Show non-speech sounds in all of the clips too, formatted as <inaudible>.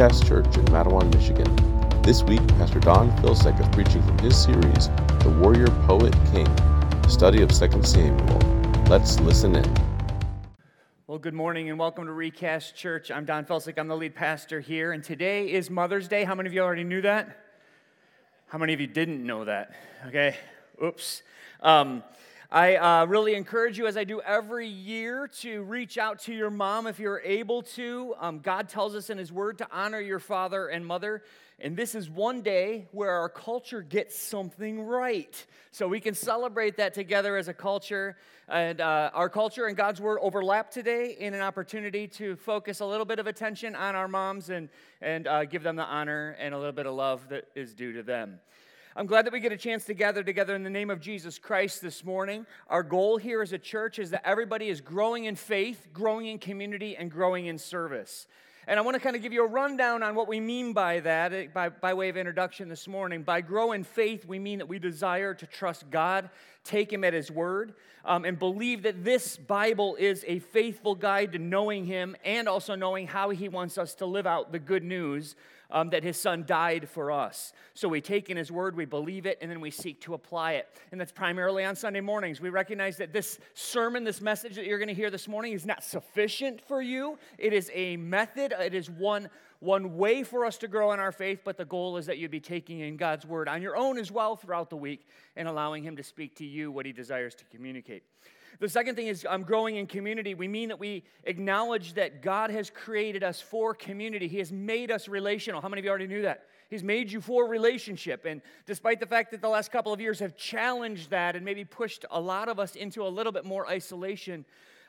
of Recast Church in Mattawan, Michigan. This week, Pastor Don Filsek is preaching from his series, The Warrior Poet King, study of 2 Samuel. Let's listen in. Well, good morning and welcome to Recast Church. I'm Don Felsick. I'm the lead pastor here, and today is Mother's Day. How many of you already knew that? How many of you didn't know that? Okay, oops. Um, I uh, really encourage you, as I do every year, to reach out to your mom if you're able to. Um, God tells us in His Word to honor your father and mother. And this is one day where our culture gets something right. So we can celebrate that together as a culture. And uh, our culture and God's Word overlap today in an opportunity to focus a little bit of attention on our moms and, and uh, give them the honor and a little bit of love that is due to them. I'm glad that we get a chance to gather together in the name of Jesus Christ this morning. Our goal here as a church is that everybody is growing in faith, growing in community, and growing in service. And I want to kind of give you a rundown on what we mean by that, eh, by, by way of introduction this morning. By grow in faith, we mean that we desire to trust God, take Him at His word, um, and believe that this Bible is a faithful guide to knowing Him and also knowing how He wants us to live out the good news um, that his son died for us. So we take in his word, we believe it, and then we seek to apply it. And that's primarily on Sunday mornings. We recognize that this sermon, this message that you're going to hear this morning, is not sufficient for you. It is a method, it is one one way for us to grow in our faith, but the goal is that you'd be taking in God's word on your own as well throughout the week and allowing Him to speak to you what He desires to communicate. The second thing is I'm growing in community. We mean that we acknowledge that God has created us for community. He has made us relational. How many of you already knew that? He's made you for relationship. And despite the fact that the last couple of years have challenged that and maybe pushed a lot of us into a little bit more isolation,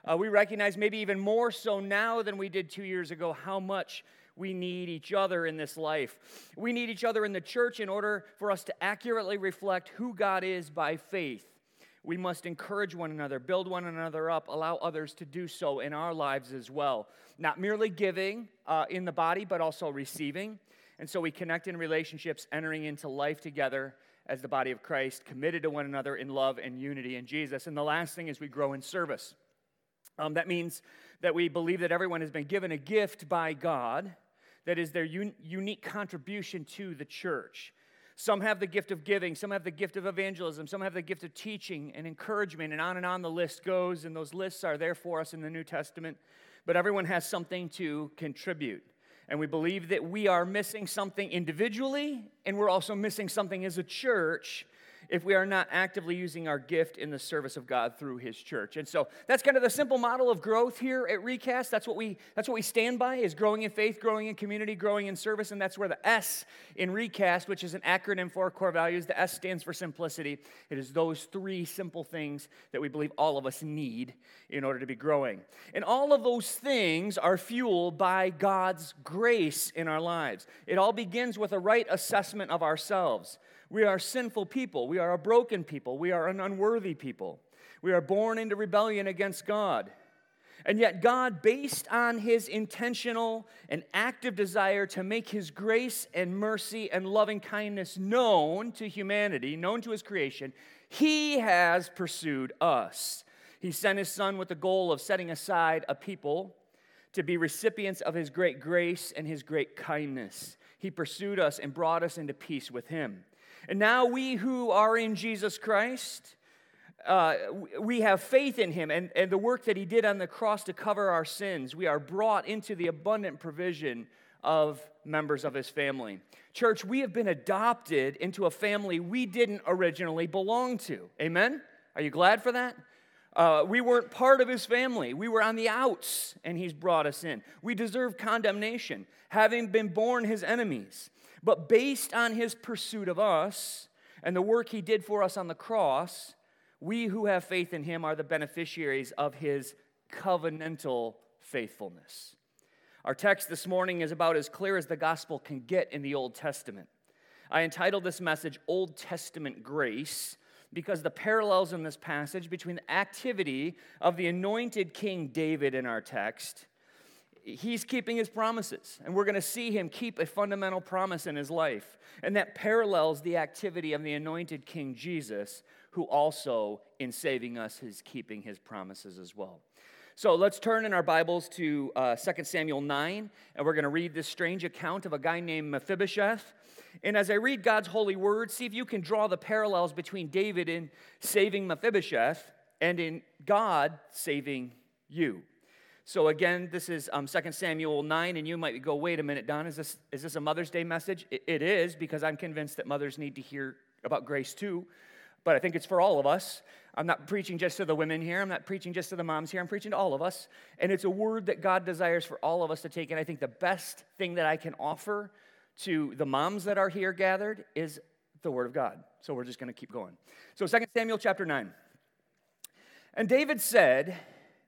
uh, we recognize maybe even more so now than we did two years ago how much we need each other in this life. We need each other in the church in order for us to accurately reflect who God is by faith we must encourage one another, build one another up, allow others to do so in our lives as well. Not merely giving uh, in the body, but also receiving. And so we connect in relationships, entering into life together as the body of Christ, committed to one another in love and unity in Jesus. And the last thing is we grow in service. Um, that means that we believe that everyone has been given a gift by God that is their un- unique contribution to the church. Some have the gift of giving, some have the gift of evangelism, some have the gift of teaching and encouragement, and on and on the list goes, and those lists are there for us in the New Testament. But everyone has something to contribute. And we believe that we are missing something individually, and we're also missing something as a church if we are not actively using our gift in the service of God through his church. And so that's kind of the simple model of growth here at Recast. That's what we that's what we stand by is growing in faith, growing in community, growing in service, and that's where the S in Recast, which is an acronym for our core values, the S stands for simplicity. It is those three simple things that we believe all of us need in order to be growing. And all of those things are fueled by God's grace in our lives. It all begins with a right assessment of ourselves. We are sinful people. We are a broken people. We are an unworthy people. We are born into rebellion against God. And yet, God, based on his intentional and active desire to make his grace and mercy and loving kindness known to humanity, known to his creation, he has pursued us. He sent his son with the goal of setting aside a people to be recipients of his great grace and his great kindness. He pursued us and brought us into peace with him. And now we who are in Jesus Christ, uh, we have faith in him and, and the work that he did on the cross to cover our sins. We are brought into the abundant provision of members of his family. Church, we have been adopted into a family we didn't originally belong to. Amen? Are you glad for that? Uh, we weren't part of his family. We were on the outs, and he's brought us in. We deserve condemnation, having been born his enemies. But based on his pursuit of us and the work he did for us on the cross, we who have faith in him are the beneficiaries of his covenantal faithfulness. Our text this morning is about as clear as the gospel can get in the Old Testament. I entitled this message Old Testament Grace because the parallels in this passage between the activity of the anointed King David in our text he's keeping his promises. And we're going to see him keep a fundamental promise in his life. And that parallels the activity of the anointed King Jesus, who also, in saving us, is keeping his promises as well. So let's turn in our Bibles to uh, 2 Samuel 9, and we're going to read this strange account of a guy named Mephibosheth. And as I read God's holy word, see if you can draw the parallels between David in saving Mephibosheth and in God saving you. So again, this is um, 2 Samuel 9, and you might go, wait a minute, Don, is this, is this a Mother's Day message? It, it is, because I'm convinced that mothers need to hear about grace too. But I think it's for all of us. I'm not preaching just to the women here. I'm not preaching just to the moms here. I'm preaching to all of us. And it's a word that God desires for all of us to take. And I think the best thing that I can offer to the moms that are here gathered is the word of God. So we're just going to keep going. So 2 Samuel chapter 9. And David said,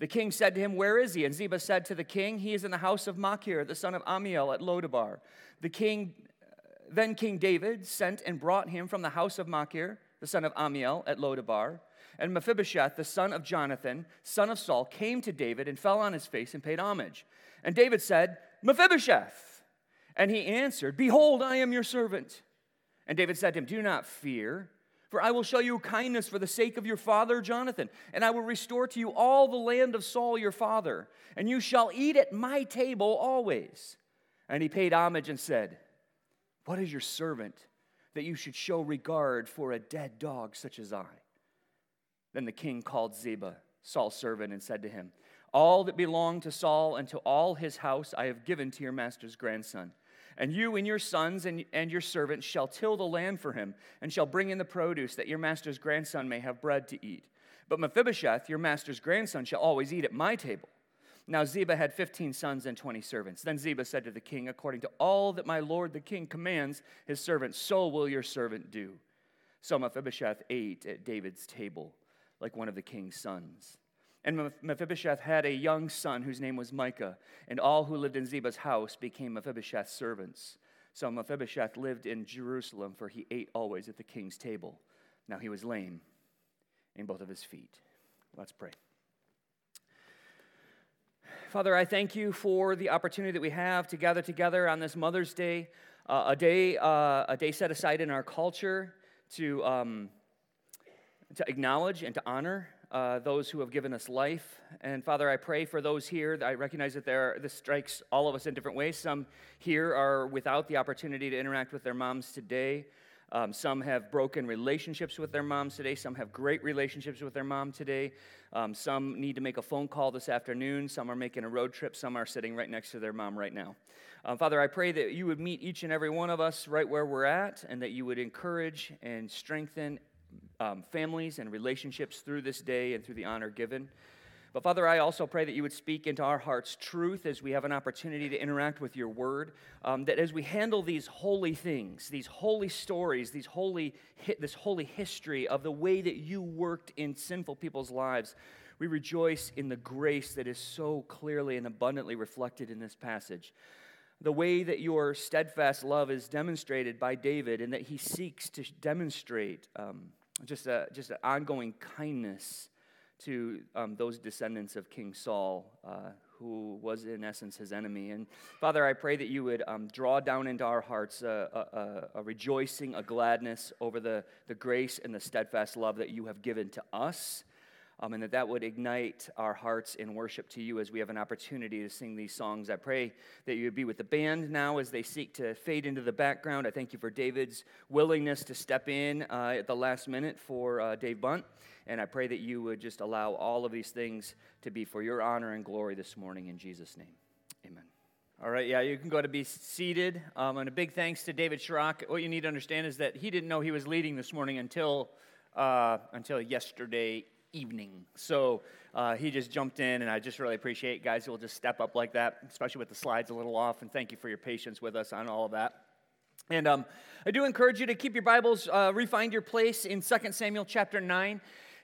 The king said to him, Where is he? And Ziba said to the king, He is in the house of Machir, the son of Amiel, at Lodabar. The king, then King David sent and brought him from the house of Machir the son of Amiel, at Lodabar. And Mephibosheth, the son of Jonathan, son of Saul, came to David and fell on his face and paid homage. And David said, Mephibosheth. And he answered, Behold, I am your servant. And David said to him, Do not fear, for I will show you kindness for the sake of your father Jonathan, and I will restore to you all the land of Saul your father, and you shall eat at my table always. And he paid homage and said, What is your servant? that you should show regard for a dead dog such as I. Then the king called Ziba, Saul's servant, and said to him, All that belonged to Saul and to all his house I have given to your master's grandson. And you and your sons and, and your servants shall till the land for him, and shall bring in the produce, that your master's grandson may have bread to eat. But Mephibosheth, your master's grandson, shall always eat at my table. Now Ziba had 15 sons and 20 servants. Then Ziba said to the king, According to all that my lord the king commands his servant, so will your servant do. So Mephibosheth ate at David's table like one of the king's sons. And Mephibosheth had a young son whose name was Micah, and all who lived in Ziba's house became Mephibosheth's servants. So Mephibosheth lived in Jerusalem, for he ate always at the king's table. Now he was lame in both of his feet. Let's pray. Father, I thank you for the opportunity that we have to gather together on this Mother's Day, uh, a day, uh, a day set aside in our culture to, um, to acknowledge and to honor uh, those who have given us life. And Father, I pray for those here. I recognize that there, this strikes all of us in different ways. Some here are without the opportunity to interact with their moms today. Um, some have broken relationships with their moms today. Some have great relationships with their mom today. Um, some need to make a phone call this afternoon. Some are making a road trip. Some are sitting right next to their mom right now. Um, Father, I pray that you would meet each and every one of us right where we're at and that you would encourage and strengthen um, families and relationships through this day and through the honor given. But Father, I also pray that you would speak into our hearts truth as we have an opportunity to interact with your word. Um, that as we handle these holy things, these holy stories, these holy, this holy history of the way that you worked in sinful people's lives, we rejoice in the grace that is so clearly and abundantly reflected in this passage. The way that your steadfast love is demonstrated by David, and that he seeks to demonstrate um, just, a, just an ongoing kindness to um, those descendants of King Saul, uh, who was in essence his enemy. And Father, I pray that you would um, draw down into our hearts a, a, a, rejoicing, a gladness over the, the grace and the steadfast love that you have given to us. Um, and that that would ignite our hearts in worship to you as we have an opportunity to sing these songs. I pray that you would be with the band now as they seek to fade into the background. I thank you for David's willingness to step in uh, at the last minute for uh, Dave Bunt. And I pray that you would just allow all of these things to be for your honor and glory this morning in Jesus' name. Amen. All right, yeah, you can go to be seated. Um, and a big thanks to David Schrock. What you need to understand is that he didn't know he was leading this morning until, uh, until yesterday evening. So uh, he just jumped in, and I just really appreciate guys who will just step up like that, especially with the slides a little off. And thank you for your patience with us on all of that. And um, I do encourage you to keep your Bibles, uh, refind your place in 2 Samuel chapter 9.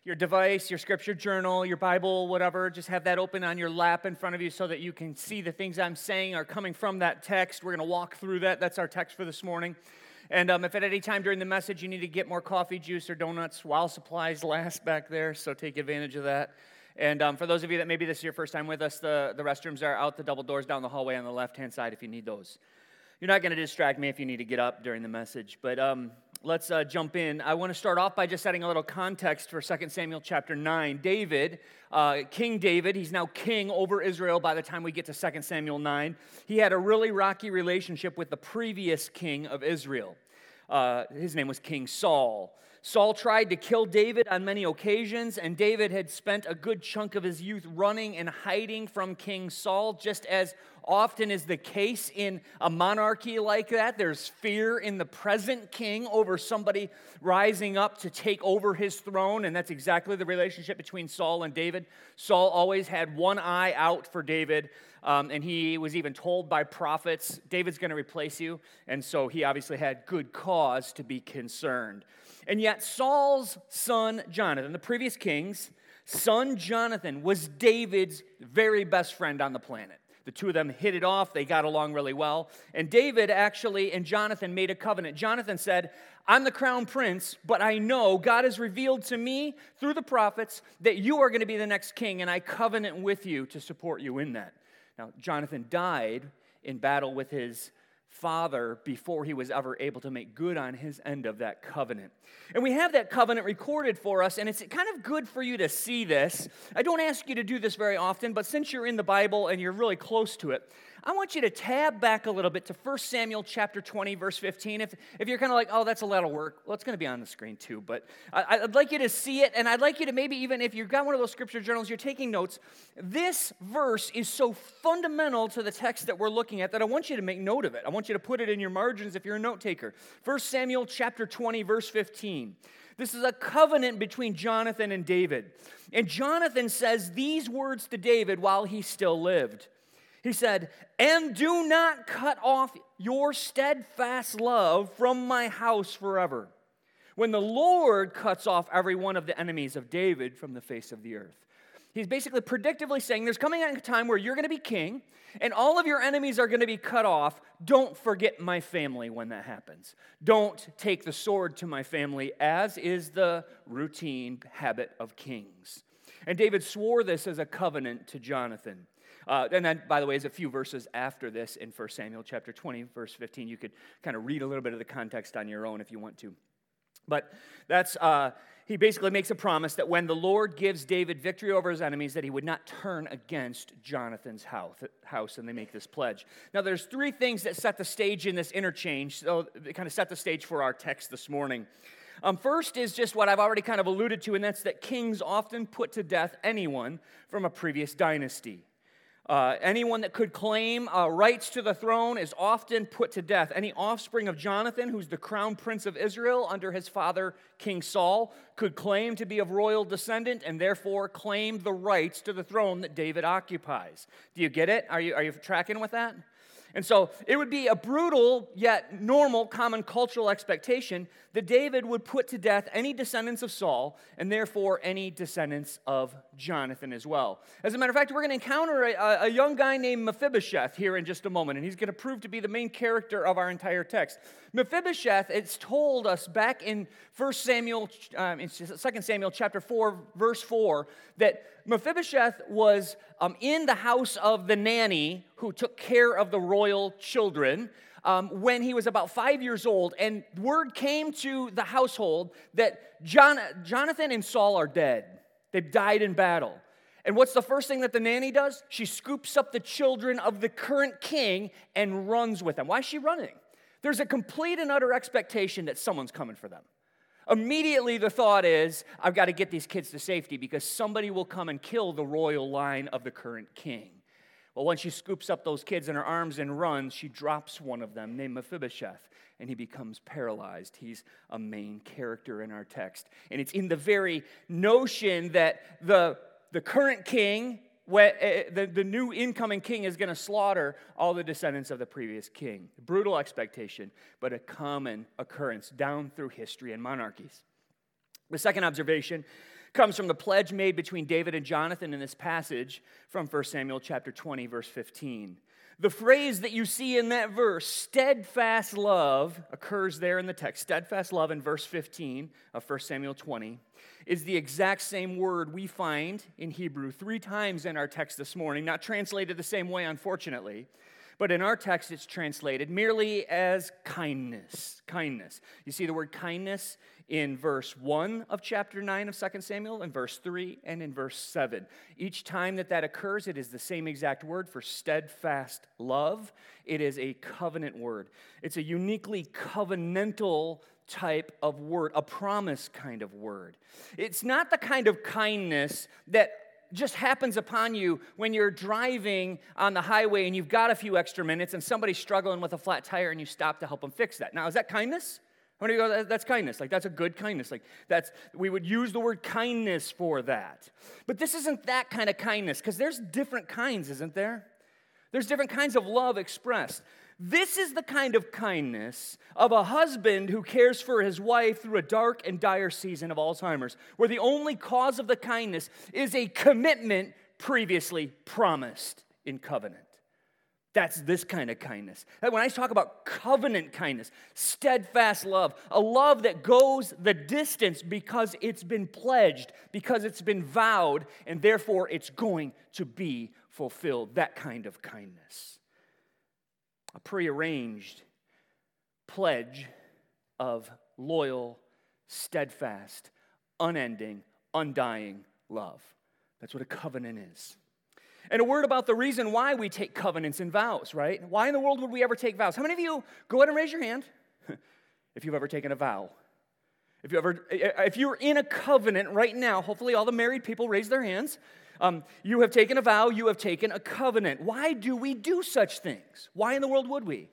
your device, your scripture journal, your Bible, whatever, just have that open on your lap in front of you so that you can see the things I'm saying are coming from that text. We're going to walk through that. That's our text for this morning. And um, if at any time during the message you need to get more coffee, juice, or donuts, while supplies last back there, so take advantage of that. And um, for those of you that maybe this is your first time with us, the, the restrooms are out the double doors down the hallway on the left hand side if you need those. You're not going to distract me if you need to get up during the message, but um, let's uh, jump in. I want to start off by just setting a little context for 2 Samuel chapter 9. David, uh, King David, he's now king over Israel by the time we get to 2 Samuel 9. He had a really rocky relationship with the previous king of Israel. Uh, his name was King Saul. Saul tried to kill David on many occasions, and David had spent a good chunk of his youth running and hiding from King Saul, just as often is the case in a monarchy like that. There's fear in the present king over somebody rising up to take over his throne, and that's exactly the relationship between Saul and David. Saul always had one eye out for David, um, and he was even told by prophets, David's going to replace you, and so he obviously had good cause to be concerned. And yet, Saul's son Jonathan, the previous king's son Jonathan, was David's very best friend on the planet. The two of them hit it off. They got along really well. And David actually and Jonathan made a covenant. Jonathan said, I'm the crown prince, but I know God has revealed to me through the prophets that you are going to be the next king, and I covenant with you to support you in that. Now, Jonathan died in battle with his father before he was ever able to make good on his end of that covenant. And we have that covenant recorded for us, and it's kind of good for you to see this. I don't ask you to do this very often, but since you're in the Bible and you're really close to it, I want you to tab back a little bit to 1 Samuel chapter 20, verse 15. If, if you're kind of like, oh, that's a lot of work, well, it's going to be on the screen too, but I, I'd like you to see it, and I'd like you to maybe even, if you've got one of those scripture journals, you're taking notes, this verse is so fundamental to the text that we're looking at that I want you to make note of it. I want you to put it in your margins if you're a note taker. 1 Samuel chapter 20, verse 15. This is a covenant between Jonathan and David. And Jonathan says these words to David while he still lived. He said, And do not cut off your steadfast love from my house forever. When the Lord cuts off every one of the enemies of David from the face of the earth. He's basically predictively saying there's coming a time where you're going to be king and all of your enemies are going to be cut off. Don't forget my family when that happens. Don't take the sword to my family, as is the routine habit of kings. And David swore this as a covenant to Jonathan. Uh, and then, by the way, there's a few verses after this in 1 Samuel chapter 20, verse 15. You could kind of read a little bit of the context on your own if you want to. But that's, uh, he basically makes a promise that when the Lord gives David victory over his enemies, that he would not turn against Jonathan's house, and they make this pledge. Now, there's three things that set the stage in this interchange, so they kind of set the stage for our text this morning. Um, first is just what I've already kind of alluded to, and that's that kings often put to death anyone from a previous dynasty. Uh, anyone that could claim uh, rights to the throne is often put to death. Any offspring of Jonathan, who's the crown prince of Israel under his father, King Saul, could claim to be of royal descendant and therefore claim the rights to the throne that David occupies. Do you get it? Are you, are you tracking with that? And so it would be a brutal yet normal common cultural expectation that David would put to death any descendants of Saul and therefore any descendants of Jonathan as well. As a matter of fact, we're going to encounter a, a young guy named Mephibosheth here in just a moment, and he's going to prove to be the main character of our entire text. Mephibosheth, it's told us back in 1 Samuel, um, in 2 Samuel chapter 4, verse 4, that Mephibosheth was um, in the house of the nanny who took care of the royal children. Um, when he was about five years old, and word came to the household that John, Jonathan and Saul are dead. They've died in battle. And what's the first thing that the nanny does? She scoops up the children of the current king and runs with them. Why is she running? There's a complete and utter expectation that someone's coming for them. Immediately, the thought is, I've got to get these kids to safety because somebody will come and kill the royal line of the current king. Well, when she scoops up those kids in her arms and runs, she drops one of them named Mephibosheth, and he becomes paralyzed. He's a main character in our text. And it's in the very notion that the, the current king Eh, eh, the, the new incoming king is going to slaughter all the descendants of the previous king. Brutal expectation, but a common occurrence down through history and monarchies. The second observation comes from the pledge made between David and Jonathan in this passage from 1 Samuel chapter 20 verse 15. The phrase that you see in that verse, steadfast love, occurs there in the text. Steadfast love in verse 15 of 1 Samuel 20 is the exact same word we find in Hebrew three times in our text this morning, not translated the same way, unfortunately. But in our text, it's translated merely as kindness. Kindness. You see the word kindness in verse 1 of chapter 9 of 2 Samuel, in verse 3, and in verse 7. Each time that that occurs, it is the same exact word for steadfast love. It is a covenant word, it's a uniquely covenantal type of word, a promise kind of word. It's not the kind of kindness that just happens upon you when you're driving on the highway and you've got a few extra minutes and somebody's struggling with a flat tire and you stop to help them fix that. Now, is that kindness? How many go, that's kindness? Like, that's a good kindness. Like, that's, we would use the word kindness for that. But this isn't that kind of kindness because there's different kinds, isn't there? There's different kinds of love expressed. This is the kind of kindness of a husband who cares for his wife through a dark and dire season of Alzheimer's, where the only cause of the kindness is a commitment previously promised in covenant. That's this kind of kindness. When I talk about covenant kindness, steadfast love, a love that goes the distance because it's been pledged, because it's been vowed, and therefore it's going to be fulfilled. That kind of kindness a prearranged pledge of loyal, steadfast, unending, undying love. That's what a covenant is. And a word about the reason why we take covenants and vows, right? Why in the world would we ever take vows? How many of you go ahead and raise your hand <laughs> if you've ever taken a vow? If you ever if you're in a covenant right now, hopefully all the married people raise their hands. Um, you have taken a vow, you have taken a covenant. Why do we do such things? Why in the world would we?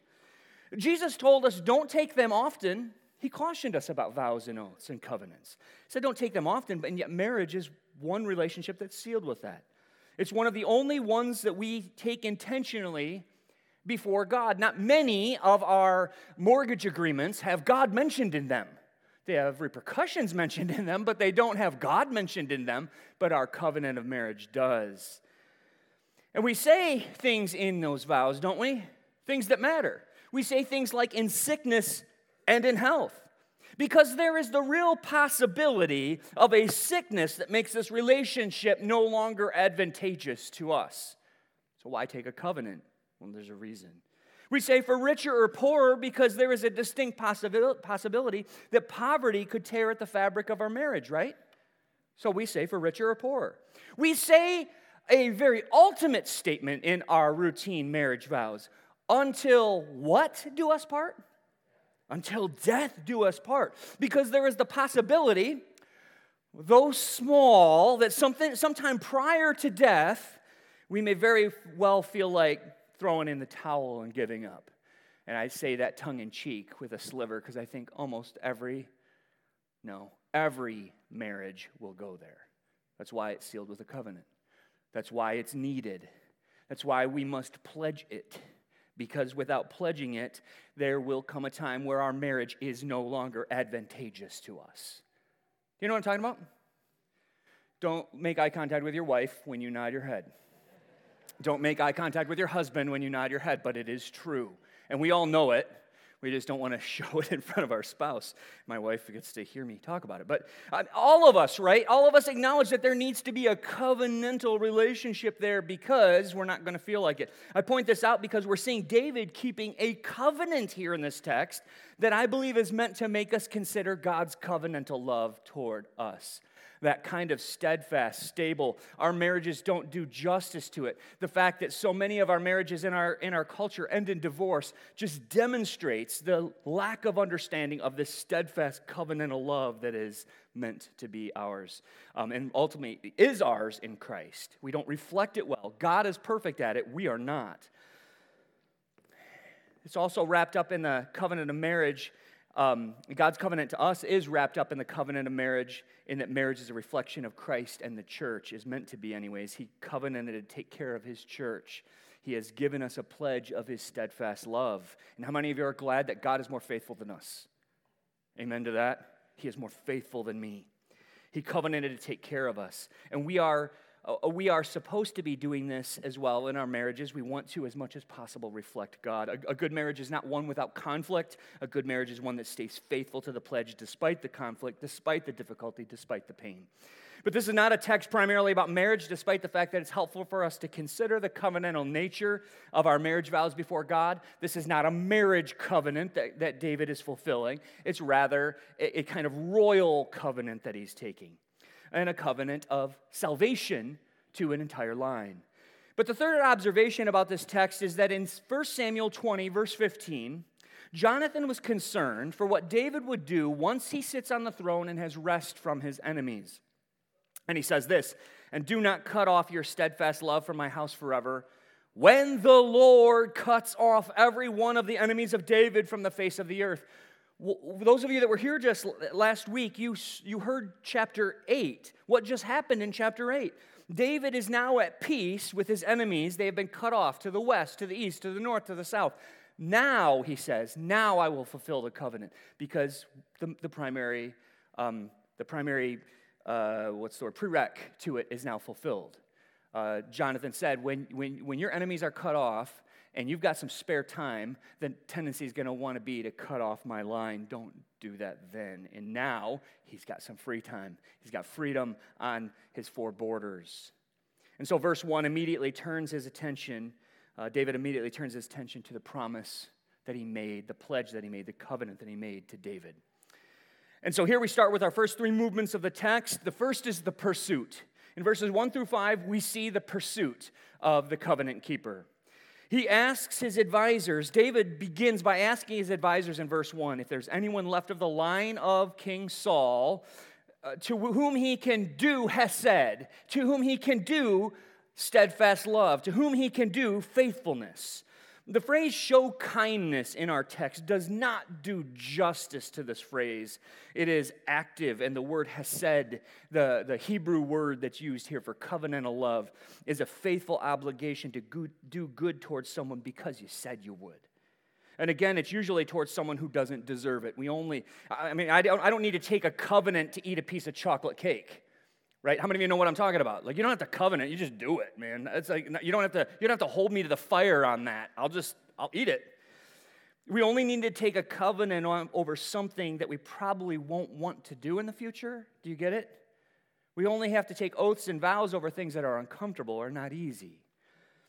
Jesus told us don't take them often. He cautioned us about vows and oaths and covenants. He said don't take them often, but yet marriage is one relationship that's sealed with that. It's one of the only ones that we take intentionally before God. Not many of our mortgage agreements have God mentioned in them. They have repercussions <laughs> mentioned in them, but they don't have God mentioned in them, but our covenant of marriage does. And we say things in those vows, don't we? Things that matter. We say things like in sickness and in health. Because there is the real possibility of a sickness that makes this relationship no longer advantageous to us. So, why take a covenant? Well, there's a reason. We say for richer or poorer because there is a distinct possibility that poverty could tear at the fabric of our marriage, right? So we say for richer or poorer. We say a very ultimate statement in our routine marriage vows until what do us part? Until death do us part. Because there is the possibility, though small, that something, sometime prior to death, we may very well feel like throwing in the towel and giving up. And I say that tongue in cheek with a sliver because I think almost every, no, every marriage will go there. That's why it's sealed with a covenant. That's why it's needed. That's why we must pledge it. Because without pledging it, there will come a time where our marriage is no longer advantageous to us. Do you know what I'm talking about? Don't make eye contact with your wife when you nod your head. Don't make eye contact with your husband when you nod your head, but it is true. And we all know it. We just don't want to <laughs> show it in front of our spouse. My wife gets to hear me talk about it. But uh, all of us, right? All of us acknowledge that there needs to be a covenantal relationship there because we're not going to feel like it. I point this out because we're seeing David keeping a covenant here in this text that I believe is meant to make us consider God's covenantal love toward us that kind of steadfast, stable. Our marriages don't do justice to it. The fact that so many of our marriages in our, in our culture end in divorce just demonstrates the lack of understanding of this steadfast covenantal love that is meant to be ours um, and ultimately is ours in Christ. We don't reflect it well. God is perfect at it, we are not. It's also wrapped up in the covenant of marriage um, God's covenant to us is wrapped up in the covenant of marriage, in that marriage is a reflection of Christ and the church, is meant to be, anyways. He covenanted to take care of his church. He has given us a pledge of his steadfast love. And how many of you are glad that God is more faithful than us? Amen to that? He is more faithful than me. He covenanted to take care of us. And we are, Uh, we are supposed to be doing this as well in our marriages. We want to, as much as possible, reflect God. A, a good marriage is not one without conflict. A good marriage is one that stays faithful to the pledge despite the conflict, despite the difficulty, despite the pain. But this is not a text primarily about marriage, despite the fact that it's helpful for us to consider the covenantal nature of our marriage vows before God. This is not a marriage covenant that, that David is fulfilling, it's rather a, a kind of royal covenant that he's taking, and a covenant of salvation to an entire line. But the third observation about this text is that in 1 Samuel 20, verse 15, Jonathan was concerned for what David would do once he sits on the throne and has rest from his enemies. And he says this, and do not cut off your steadfast love from my house forever. When the Lord cuts off every one of the enemies of David from the face of the earth. Those of you that were here just last week, you, you heard chapter 8. What just happened in chapter 8? David is now at peace with his enemies. They have been cut off to the west, to the east, to the north, to the south. Now, he says, now I will fulfill the covenant because the, the primary, um, the primary uh, what's the word, prereq to it is now fulfilled. Uh, Jonathan said, when, when, when your enemies are cut off and you've got some spare time, the tendency is going to want to be to cut off my line. Don't do that then. And now he's got some free time. He's got freedom on his four borders. And so, verse 1 immediately turns his attention, uh, David immediately turns his attention to the promise that he made, the pledge that he made, the covenant that he made to David. And so here we start with our first three movements of the text. The first is the pursuit. In verses 1 through 5, we see the pursuit of the covenant keeper. He asks his advisors, David begins by asking his advisors in verse 1 if there's anyone left of the line of King Saul uh, to whom he can do hesed, to whom he can do steadfast love, to whom he can do faithfulness. The phrase show kindness in our text does not do justice to this phrase. It is active, and the word hesed, the, the Hebrew word that's used here for covenantal love, is a faithful obligation to good, do good towards someone because you said you would. And again, it's usually towards someone who doesn't deserve it. We only, I mean, I don't, I don't need to take a covenant to eat a piece of chocolate cake right? How many of you know what I'm talking about? Like, you don't have to covenant, you just do it, man. It's like, you don't have to, you don't have to hold me to the fire on that. I'll just, I'll eat it. We only need to take a covenant on, over something that we probably won't want to do in the future. Do you get it? We only have to take oaths and vows over things that are uncomfortable or not easy.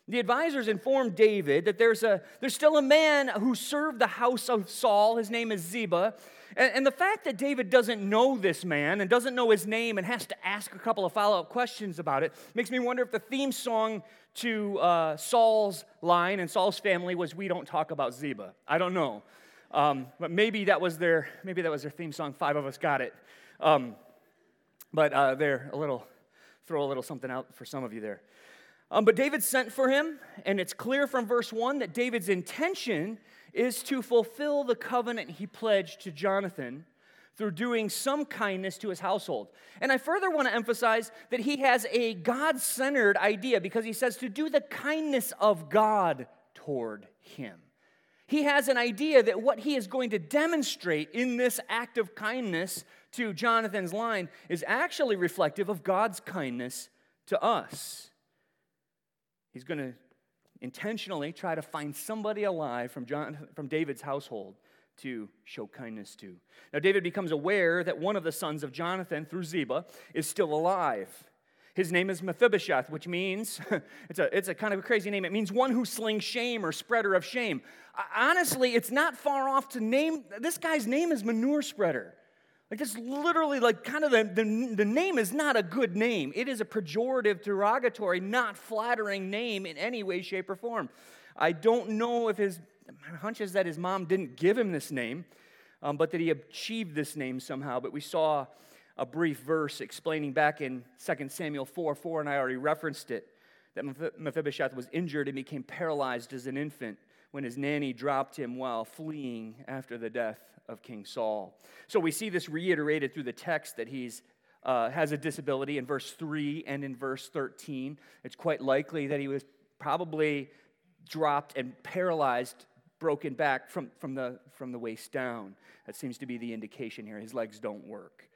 The advisors informed David that there's, a, there's still a man who served the house of Saul. His name is Ziba. And, and the fact that David doesn't know this man and doesn't know his name and has to ask a couple of follow up questions about it makes me wonder if the theme song to uh, Saul's line and Saul's family was "We don't talk about Ziba." I don't know, um, but maybe that was their maybe that was their theme song. Five of us got it, um, but uh, there a little throw a little something out for some of you there. Um, but David sent for him, and it's clear from verse 1 that David's intention is to fulfill the covenant he pledged to Jonathan through doing some kindness to his household. And I further want to emphasize that he has a God centered idea because he says to do the kindness of God toward him. He has an idea that what he is going to demonstrate in this act of kindness to Jonathan's line is actually reflective of God's kindness to us. He's going to intentionally try to find somebody alive from, John, from David's household to show kindness to. Now, David becomes aware that one of the sons of Jonathan, through Ziba, is still alive. His name is Mephibosheth, which means, <laughs> it's a, it's a kind of a crazy name. It means one who slings shame or spreader of shame. Honestly, it's not far off to name, this guy's name is manure spreader. Like, this literally, like, kind of the, the, the name is not a good name. It is a pejorative, derogatory, not flattering name in any way, shape, or form. I don't know if his, my hunch is that his mom didn't give him this name, um, but that he achieved this name somehow. But we saw a brief verse explaining back in 2 Samuel 4 4, and I already referenced it, that Mephibosheth was injured and became paralyzed as an infant when his nanny dropped him while fleeing after the death of King Saul. So we see this reiterated through the text that he's uh, has a disability in verse 3 and in verse 13. It's quite likely that he was probably dropped and paralyzed, broken back from, from, the, from the waist down. That seems to be the indication here. His legs don't work.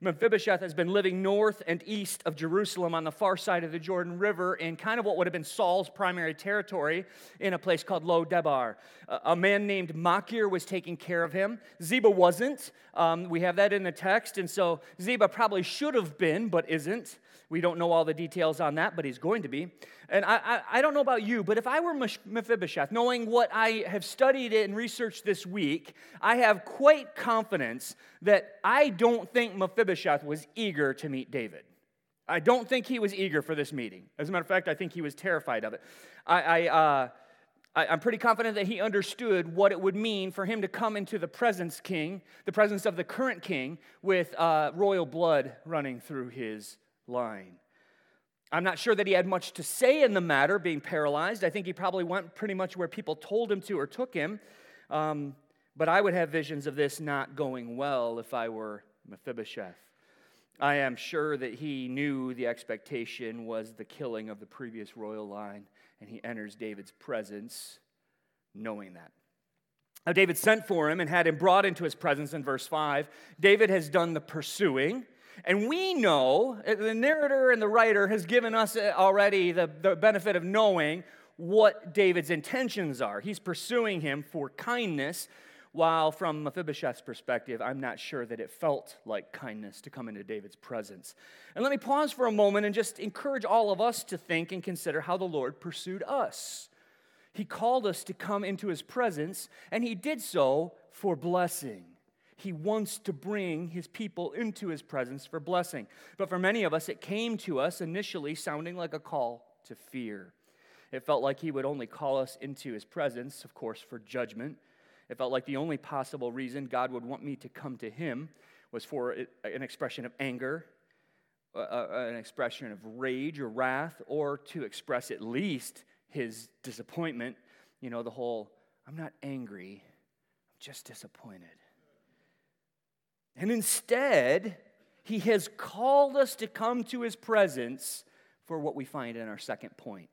Mephibosheth has been living north and east of Jerusalem on the far side of the Jordan River in kind of what would have been Saul's primary territory in a place called Lo Debar. A man named Machir was taking care of him. Ziba wasn't. Um, we have that in the text, and so Ziba probably should have been, but isn't. We don't know all the details on that, but he's going to be. And I, I, I don't know about you, but if I were Mephibosheth, knowing what I have studied and researched this week, I have quite confidence that I don't think Mephibosheth was eager to meet David. I don't think he was eager for this meeting. As a matter of fact, I think he was terrified of it. I, I, uh, I, am pretty confident that he understood what it would mean for him to come into the presence king, the presence of the current king, with uh, royal blood running through his line. I'm not sure that he had much to say in the matter, being paralyzed. I think he probably went pretty much where people told him to or took him. Um, but I would have visions of this not going well if I were Mephibosheth. I am sure that he knew the expectation was the killing of the previous royal line, and he enters David's presence knowing that. Now, David sent for him and had him brought into his presence in verse 5. David has done the pursuing. And we know, uh, the narrator and the writer has given us uh, already the, the benefit of knowing what David's intentions are. He's pursuing him for kindness, while from Mephibosheth's perspective, I'm not sure that it felt like kindness to come into David's presence. And let me pause for a moment and just encourage all of us to think and consider how the Lord pursued us. He called us to come into his presence, and he did so for blessing. He wants to bring his people into his presence for blessing. But for many of us, it came to us initially sounding like a call to fear. It felt like he would only call us into his presence, of course, for judgment. It felt like the only possible reason God would want me to come to him was for an expression of anger, an expression of rage or wrath, or to express at least his disappointment. You know, the whole, I'm not angry, I'm just disappointed. And instead, he has called us to come to his presence for what we find in our second point.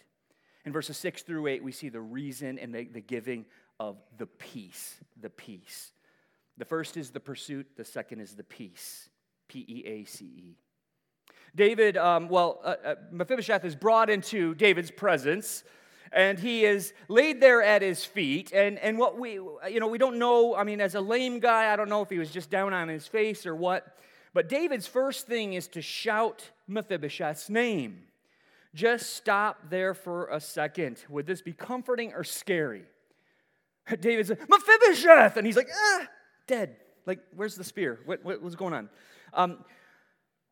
In verses 6 through 8, we see the reason and the, the giving of the peace. The peace. The first is the pursuit, the second is the peace. P E A C E. David, um, well, uh, uh, Mephibosheth is brought into David's presence and he is laid there at his feet. And, and what we, you know, we don't know, I mean, as a lame guy, I don't know if he was just down on his face or what. But David's first thing is to shout Mephibosheth's name. Just stop there for a second. Would this be comforting or scary? <laughs> David's like, Mephibosheth! And he's like, ah, dead. Like, where's the spear? What, what, what's going on? Um,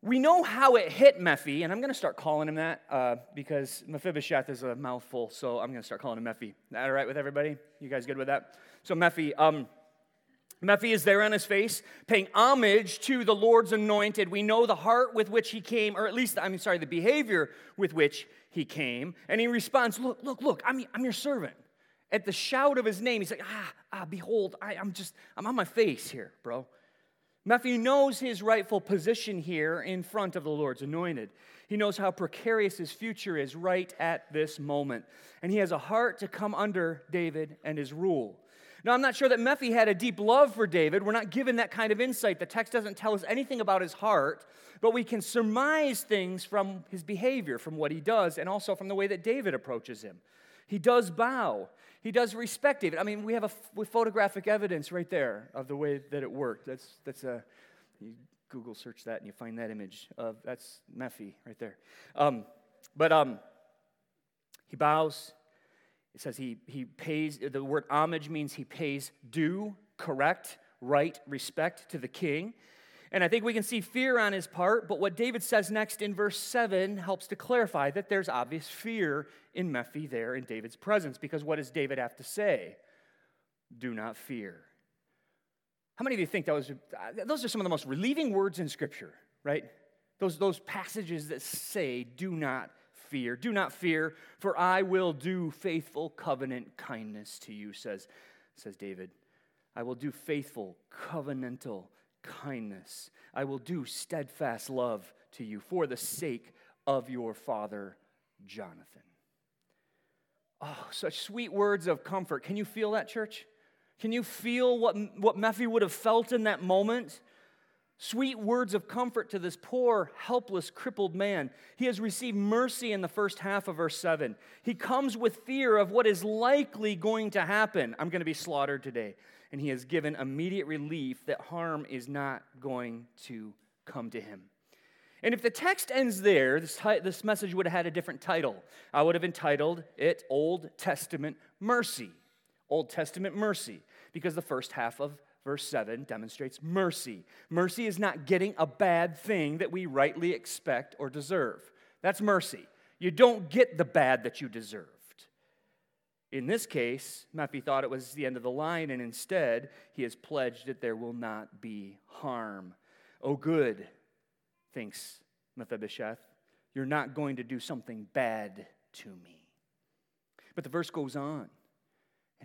we know how it hit Mephi, and I'm going to start calling him that uh, because Mephibosheth is a mouthful, so I'm going to start calling him Mephi. Is that all right with everybody? You guys good with that? So, Mephi, um, Mephi is there on his face, paying homage to the Lord's anointed. We know the heart with which he came, or at least, I'm sorry, the behavior with which he came. And he responds, Look, look, look, I'm, I'm your servant. At the shout of his name, he's like, Ah, ah, behold, I, I'm just, I'm on my face here, bro. Matthew knows his rightful position here in front of the Lord's anointed. He knows how precarious his future is right at this moment. And he has a heart to come under David and his rule. Now, I'm not sure that Mephi had a deep love for David. We're not given that kind of insight. The text doesn't tell us anything about his heart, but we can surmise things from his behavior, from what he does, and also from the way that David approaches him. He does bow. He does respect David. I mean, we have a with photographic evidence right there of the way that it worked. That's, that's a, you Google search that and you find that image of, that's Mephi right there. Um, but um, he bows. It says he, he pays, the word homage means he pays due, correct, right, respect to the king. And I think we can see fear on his part, but what David says next in verse 7 helps to clarify that there's obvious fear in Mephi there in David's presence. Because what does David have to say? Do not fear. How many of you think that was, uh, those are some of the most relieving words in Scripture, right? Those, those passages that say, do not fear. Do not fear, for I will do faithful covenant kindness to you, says, says David. I will do faithful covenantal kindness. I will do steadfast love to you for the sake of your father, Jonathan. Oh, such sweet words of comfort. Can you feel that, church? Can you feel what, what Mephi would have felt in that moment? Sweet words of comfort to this poor, helpless, crippled man. He has received mercy in the first half of verse 7. He comes with fear of what is likely going to happen. I'm going to be slaughtered today. And he has given immediate relief that harm is not going to come to him. And if the text ends there, this, this message would have had a different title. I would have entitled it Old Testament Mercy. Old Testament Mercy, because the first half of verse 7 demonstrates mercy. Mercy is not getting a bad thing that we rightly expect or deserve. That's mercy. You don't get the bad that you deserved. In this case, Matthew thought it was the end of the line, and instead, he has pledged that there will not be harm. Oh, good, thinks Mephibosheth, you're not going to do something bad to me. But the verse goes on.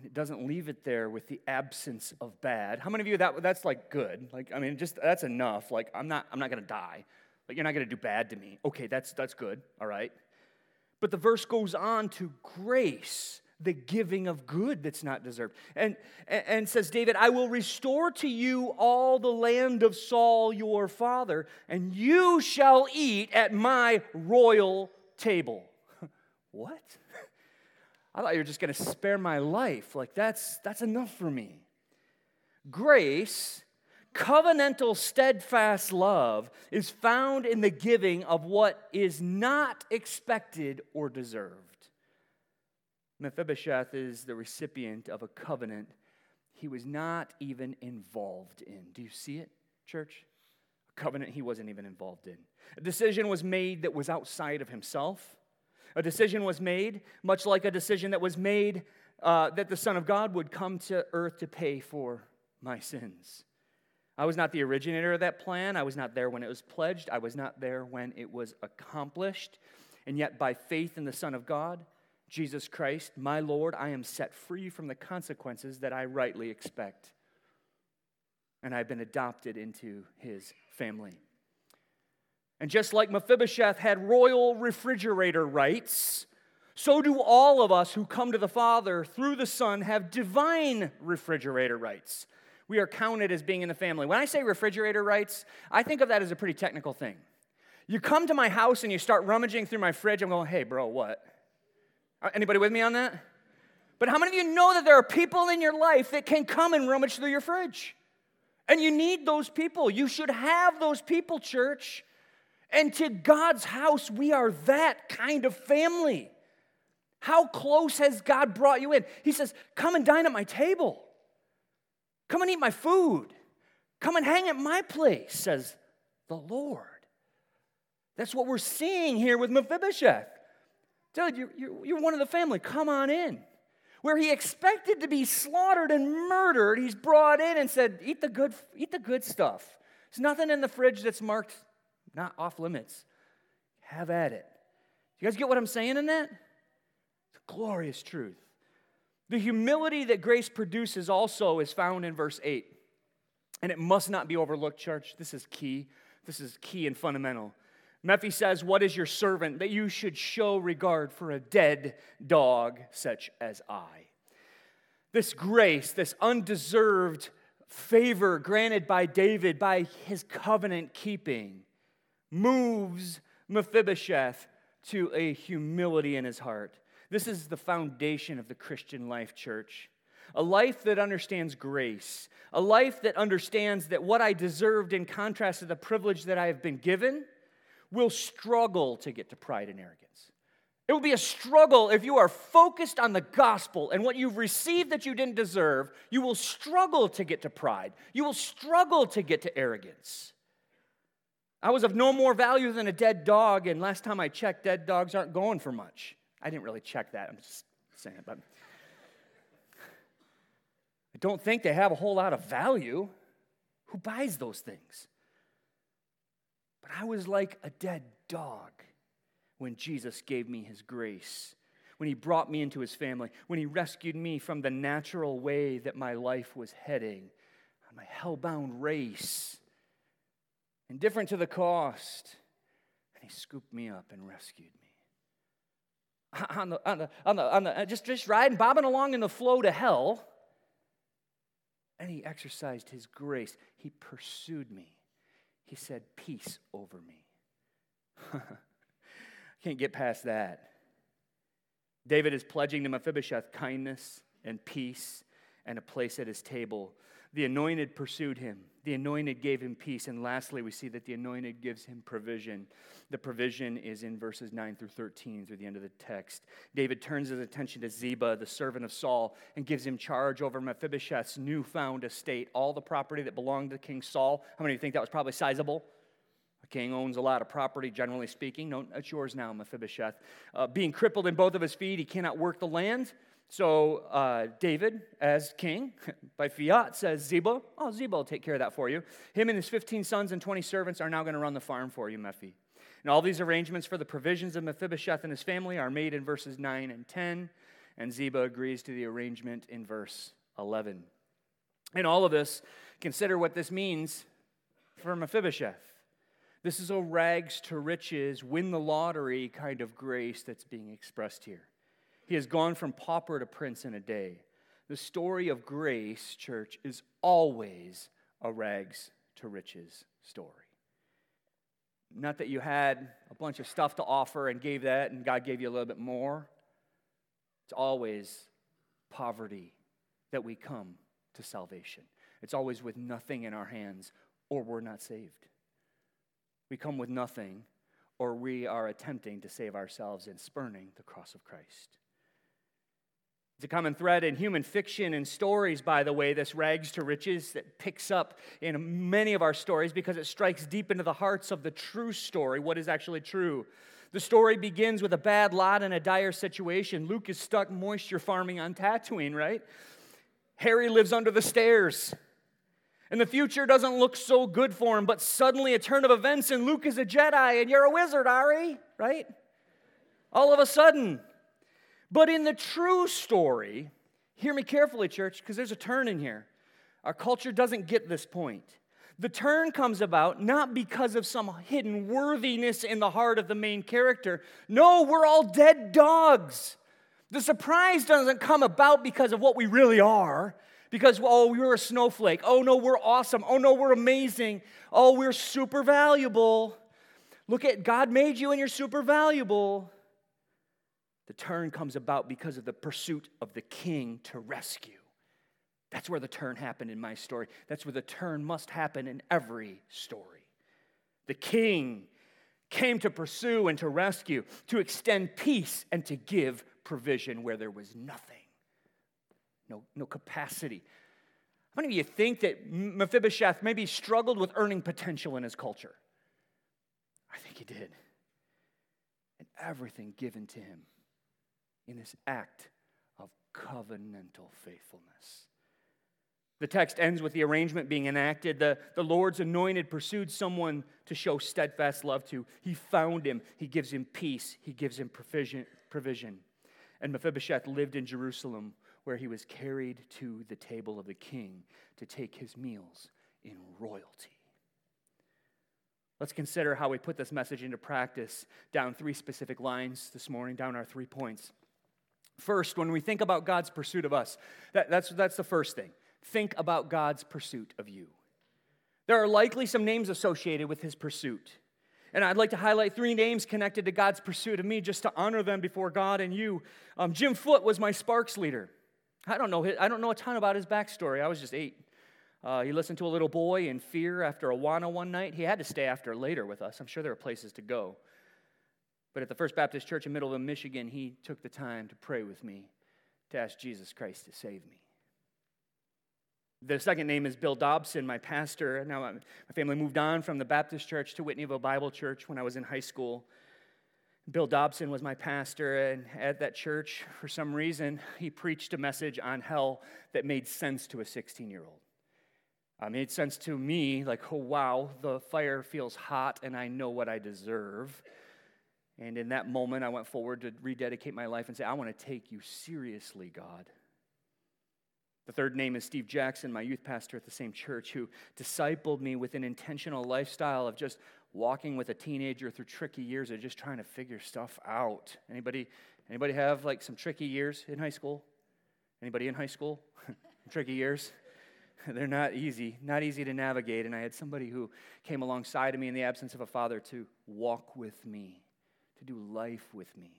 And it doesn't leave it there with the absence of bad. How many of you that that's like good? Like I mean, just that's enough. Like I'm not I'm not gonna die. Like you're not gonna do bad to me. Okay, that's that's good. All right. But the verse goes on to grace, the giving of good that's not deserved. And, and says, David, I will restore to you all the land of Saul your father, and you shall eat at my royal table. <laughs> what? I thought you were just going to spare my life. Like, that's, that's enough for me. Grace, covenantal, steadfast love, is found in the giving of what is not expected or deserved. Mephibosheth is the recipient of a covenant he was not even involved in. Do you see it, church? A covenant he wasn't even involved in. A decision was made that was outside of himself a decision was made, much like a decision that was made uh, that the Son of God would come to earth to pay for my sins. I was not the originator of that plan. I was not there when it was pledged. I was not there when it was accomplished. And yet, by faith in the Son of God, Jesus Christ, my Lord, I am set free from the consequences that I rightly expect. And I've been adopted into his family. And just like Mephibosheth had royal refrigerator rights, so do all of us who come to the Father through the Son have divine refrigerator rights. We are counted as being in the family. When I say refrigerator rights, I think of that as a pretty technical thing. You come to my house and you start rummaging through my fridge, I'm going, hey, bro, what? Uh, anybody with me on that? But how many of you know that there are people in your life that can come and rummage through your fridge? And you need those people. You should have those people, church. And to God's house, we are that kind of family. How close has God brought you in? He says, Come and dine at my table. Come and eat my food. Come and hang at my place, says the Lord. That's what we're seeing here with Mephibosheth. Dude, you're, you're, one of the family. Come on in. Where he expected to be slaughtered and murdered, he's brought in and said, Eat the good, eat the good stuff. There's nothing in the fridge that's marked not off limits. Have at it. You guys get what I'm saying in that? It's a glorious truth. The humility that grace produces also is found in verse 8. And it must not be overlooked, church. This is key. This is key and fundamental. Mephi says, What is your servant that you should show regard for a dead dog such as I? This grace, this undeserved favor granted by David by his covenant keeping, moves Mephibosheth to a humility in his heart. This is the foundation of the Christian life, church. A life that understands grace, a life that understands that what I deserved in contrast to the privilege that I have been given will struggle to get to pride and arrogance. It will be a struggle if you are focused on the gospel and what you've received that you didn't deserve. You will struggle to get to pride. You will struggle to get to arrogance. I was of no more value than a dead dog, and last time I checked, dead dogs aren't going for much. I didn't really check that, I'm just saying, but I don't think they have a whole lot of value. Who buys those things? But I was like a dead dog when Jesus gave me his grace, when he brought me into his family, when he rescued me from the natural way that my life was heading my hell-bound race indifferent to the cost. And he scooped me up and rescued me. <laughs> On the, on the, on the, on the, uh, just, just riding, bobbing along in the flow to hell. And he exercised his grace. He pursued me. He said, Peace over me. I <laughs> can't get past that. David is pledging to Mephibosheth kindness and peace and a place at his table. The anointed pursued him. The anointed gave him peace. And lastly, we see that the anointed gives him provision. The provision is in verses 9 through 13 through the end of the text. David turns his attention to Ziba, the servant of Saul, and gives him charge over Mephibosheth's newfound estate, all the property that belonged to King Saul. How many of you think that was probably sizable? A king owns a lot of property, generally speaking. No, it's yours now, Mephibosheth. Uh, being crippled in both of his feet, he cannot work the land. So uh, David, as king, <laughs> by fiat, says, Ziba, oh, Ziba will take care of that for you. Him and his 15 sons and 20 servants are now going to run the farm for you, Mephi. And all these arrangements for the provisions of Mephibosheth and his family are made in verses 9 and 10, and Ziba agrees to the arrangement in verse 11. In all of this, consider what this means for Mephibosheth. This is a rags to riches, win the lottery kind of grace that's being expressed here. He has gone from pauper to prince in a day. The story of grace, church, is always a rags to riches story. Not that you had a bunch of stuff to offer and gave that and God gave you a little bit more. It's always poverty that we come to salvation. It's always with nothing in our hands or we're not saved. We come with nothing or we are attempting to save ourselves in spurning the cross of Christ. It's a common thread in human fiction and stories, by the way, this rags to riches that picks up in many of our stories because it strikes deep into the hearts of the true story, what is actually true. The story begins with a bad lot and a dire situation. Luke is stuck moisture farming on Tatooine, right? Harry lives under the stairs. And the future doesn't look so good for him, but suddenly a turn of events, and Luke is a Jedi, and you're a wizard, Harry, right? All of a sudden, but in the true story, hear me carefully, church, because there's a turn in here. Our culture doesn't get this point. The turn comes about not because of some hidden worthiness in the heart of the main character. No, we're all dead dogs. The surprise doesn't come about because of what we really are, because, oh, we're a snowflake. Oh, no, we're awesome. Oh, no, we're amazing. Oh, we're super valuable. Look at God made you and you're super valuable. The turn comes about because of the pursuit of the king to rescue. That's where the turn happened in my story. That's where the turn must happen in every story. The king came to pursue and to rescue, to extend peace and to give provision where there was nothing, no, no capacity. How many of you think that Mephibosheth maybe struggled with earning potential in his culture? I think he did. And everything given to him in this act of covenantal faithfulness. The text ends with the arrangement being enacted. The, the Lord's anointed pursued someone to show steadfast love to. He found him. He gives him peace. He gives him provision. provision. And Mephibosheth lived in Jerusalem, where he was carried to the table of the king to take his meals in royalty. Let's consider how we put this message into practice down three specific lines this morning, down our three points. First, when we think about God's pursuit of us, that, that's, that's the first thing. Think about God's pursuit of you. There are likely some names associated with his pursuit. And I'd like to highlight three names connected to God's pursuit of me just to honor them before God and you. Um, Jim Foote was my Sparks leader. I don't, know, I don't know a ton about his backstory. I was just eight. Uh, he listened to a little boy in fear after Awana one night. He had to stay after later with us. I'm sure there were places to go. But at the First Baptist Church in Middleville, Michigan, he took the time to pray with me to ask Jesus Christ to save me. The second name is Bill Dobson, my pastor. Now, my family moved on from the Baptist church to Whitneyville Bible Church when I was in high school. Bill Dobson was my pastor, and at that church, for some reason, he preached a message on hell that made sense to a 16 year old. Uh, made sense to me, like, oh, wow, the fire feels hot and I know what I deserve. And in that moment, I went forward to rededicate my life and say, I want to take you seriously, God. The third name is Steve Jackson, my youth pastor at the same church, who discipled me with an intentional lifestyle of just walking with a teenager through tricky years of just trying to figure stuff out. Anybody, anybody have like some tricky years in high school? Anybody in high school? <laughs> tricky years? <laughs> They're not easy, not easy to navigate. And I had somebody who came alongside of me in the absence of a father to walk with me, to do life with me.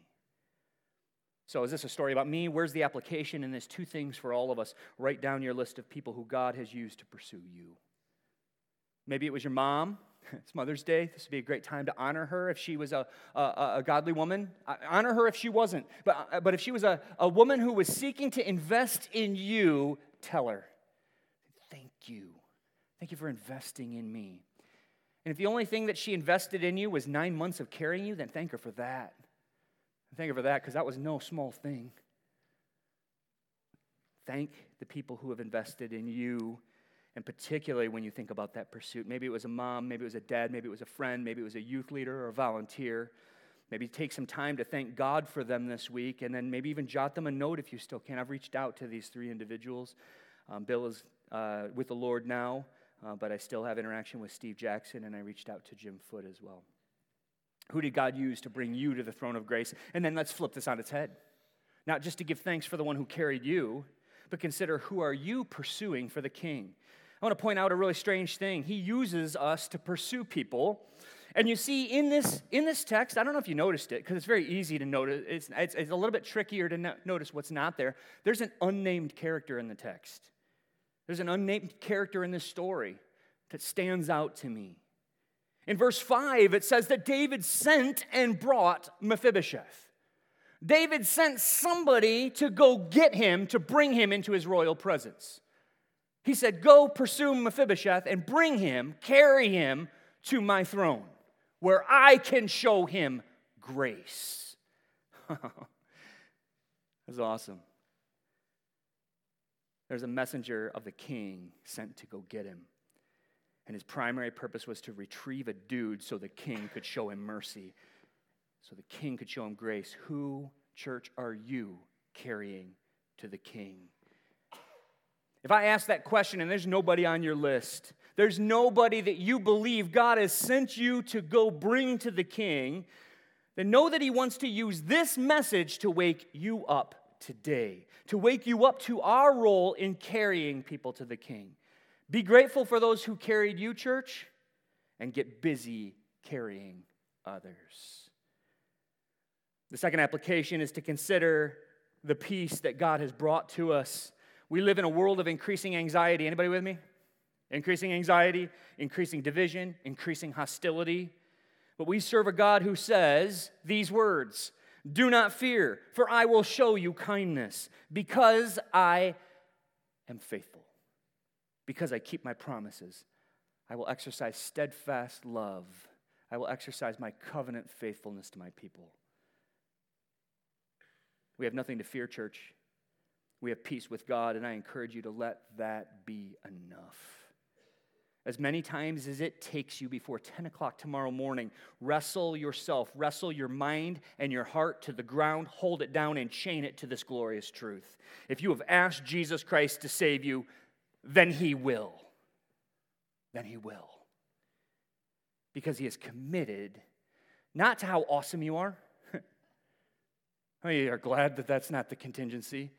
So, is this a story about me? Where's the application? And there's two things for all of us. Write down your list of people who God has used to pursue you. Maybe it was your mom. <laughs> It's Mother's Day. This would be a great time to honor her if she was a, a, a godly woman. Honor her if she wasn't. But, uh, but if she was a, a woman who was seeking to invest in you, tell her, Thank you. Thank you for investing in me. And if the only thing that she invested in you was nine months of carrying you, then thank her for that. Thank her for that because that was no small thing. Thank the people who have invested in you and particularly when you think about that pursuit. Maybe it was a mom, maybe it was a dad, maybe it was a friend, maybe it was a youth leader or a volunteer. Maybe take some time to thank God for them this week, and then maybe even jot them a note if you still can. I've reached out to these three individuals. Um, Bill is uh, with the Lord now, uh, but I still have interaction with Steve Jackson, and I reached out to Jim Foote as well. Who did God use to bring you to the throne of grace? And then let's flip this on its head. Not just to give thanks for the one who carried you, but consider who are you pursuing for the king? I want to point out a really strange thing. He uses us to pursue people. And you see in this, in this text, I don't know if you noticed it, because it's very easy to notice. It's, it's, it's, a little bit trickier to no- notice what's not there. There's an unnamed character in the text. There's an unnamed character in this story that stands out to me. In verse 5, it says that David sent and brought Mephibosheth. David sent somebody to go get him, to bring him into his royal presence. He said, Go pursue Mephibosheth and bring him, carry him to my throne, where I can show him grace. <laughs> That's awesome. There's a messenger of the king sent to go get him. And his primary purpose was to retrieve a dude so the king could show him mercy, so the king could show him grace. Who, church, are you carrying to the king? If I ask that question and there's nobody on your list, there's nobody that you believe God has sent you to go bring to the king, then know that He wants to use this message to wake you up today, to wake you up to our role in carrying people to the king. Be grateful for those who carried you, church, and get busy carrying others. The second application is to consider the peace that God has brought to us we live in a world of increasing anxiety. Anybody with me? Increasing anxiety, increasing division, increasing hostility. But we serve a God who says these words Do not fear, for I will show you kindness, because I am faithful, because I keep my promises. I will exercise steadfast love. I will exercise my covenant faithfulness to my people. We have nothing to fear, church we have peace with God, and I encourage you to let that be enough. As many times as it takes you before 10 o'clock tomorrow morning, wrestle yourself, wrestle your mind and your heart to the ground, hold it down, and chain it to this glorious truth. If you have asked Jesus Christ to save you, then He will. Then He will. Because He is committed not to how awesome you are. <laughs> You are glad that that's not the contingency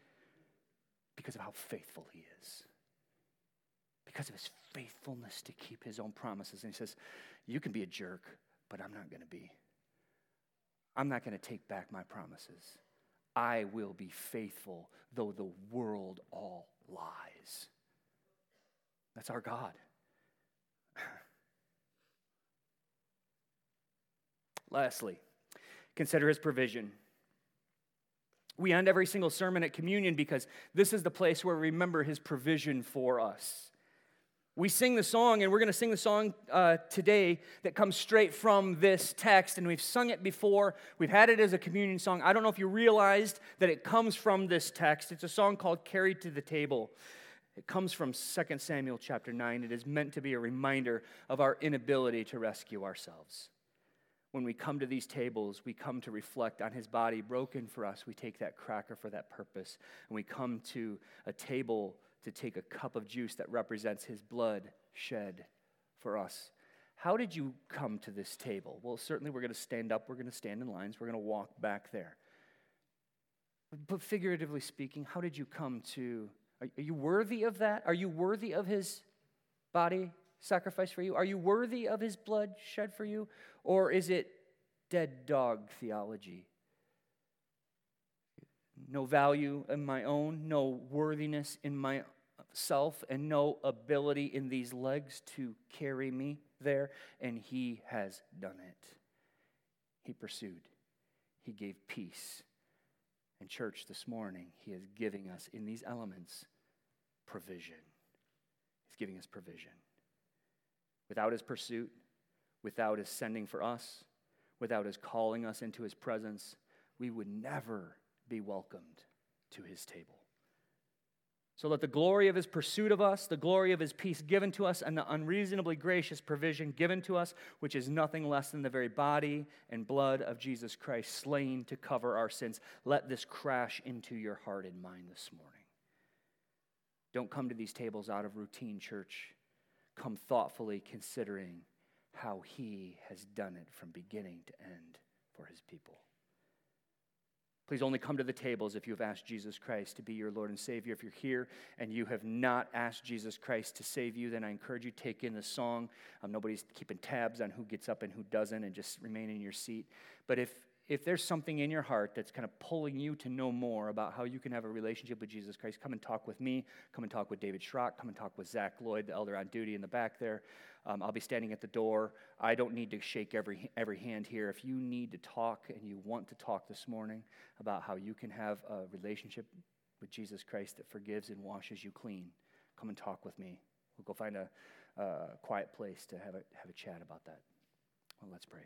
because of how faithful he is. Because of his faithfulness to keep his own promises. And he says, You can be a jerk, but I'm not going to be. I'm not going to take back my promises. I will be faithful, though the world all lies. That's our God. <laughs> Lastly, consider his provision. We end every single sermon at communion because this is the place where we remember his provision for us. We sing the song, and we're going to sing the song uh, today that comes straight from this text, and we've sung it before. We've had it as a communion song. I don't know if you realized that it comes from this text. It's a song called Carried to the Table. It comes from 2 Samuel chapter 9. It is meant to be a reminder of our inability to rescue ourselves when we come to these tables, we come to reflect on his body broken for us. We take that cracker for that purpose. And we come to a table to take a cup of juice that represents his blood shed for us. How did you come to this table? Well, certainly we're going to stand up, we're going to stand in lines, we're going to walk back there. But figuratively speaking, how did you come to Are, you worthy of that? Are you worthy of his body sacrificed for you? Are you worthy of his blood shed for you? Or is it dead dog theology? No value in my own, no worthiness in myself, and no ability in these legs to carry me there. And he has done it. He pursued, he gave peace. And, church, this morning, he is giving us in these elements provision. He's giving us provision. Without his pursuit, without his sending for us, without his calling us into his presence, we would never be welcomed to his table. So let the glory of his pursuit of us, the glory of his peace given to us, and the unreasonably gracious provision given to us, which is nothing less than the very body and blood of Jesus Christ slain to cover our sins, let this crash into your heart and mind this morning. Don't come to these tables out of routine, church. Come thoughtfully considering how he has done it from beginning to end for his people. Please only come to the tables if you have asked Jesus Christ to be your Lord and Savior. If you're here and you have not asked Jesus Christ to save you, then I encourage you to take in the song. Um, nobody's keeping tabs on who gets up and who doesn't, and just remain in your seat. But if if there's something in your heart that's kind of pulling you to know more about how you can have a relationship with Jesus Christ, come and talk with me. Come and talk with David Schrock. Come and talk with Zach Lloyd, the elder on duty in the back there. Um, I'll be standing at the door. I don't need to shake every, every hand here. If you need to talk and you want to talk this morning about how you can have a relationship with Jesus Christ that forgives and washes you clean, come and talk with me. We'll go find a, a quiet place to have a, have a chat about that. Well, let's pray.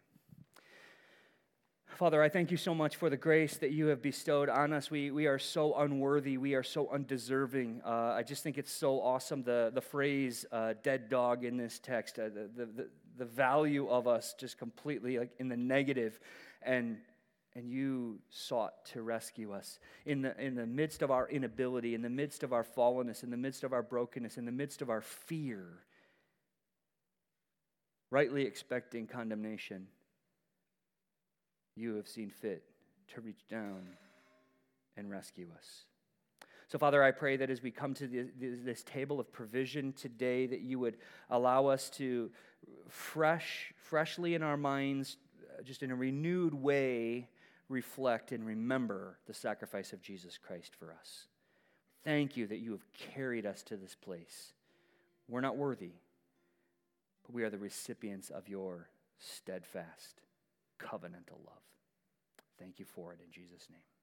Father, I thank you so much for the grace that you have bestowed on us. We, we are so unworthy. We are so undeserving. Uh, I just think it's so awesome the, the phrase uh, dead dog in this text, uh, the, the, the value of us just completely like in the negative, and, and you sought to rescue us in the, in the midst of our inability, in the midst of our fallenness, in the midst of our brokenness, in the midst of our fear, rightly expecting condemnation you have seen fit to reach down and rescue us. So, Father, I pray that as we come to this table of provision today, that you would allow us to fresh, freshly in our minds, uh, just in a renewed way, reflect and remember the sacrifice of Jesus Christ for us. Thank you that you have carried us to this place. We're not worthy, but we are the recipients of your steadfast covenantal love. Thank you for it in Jesus' name.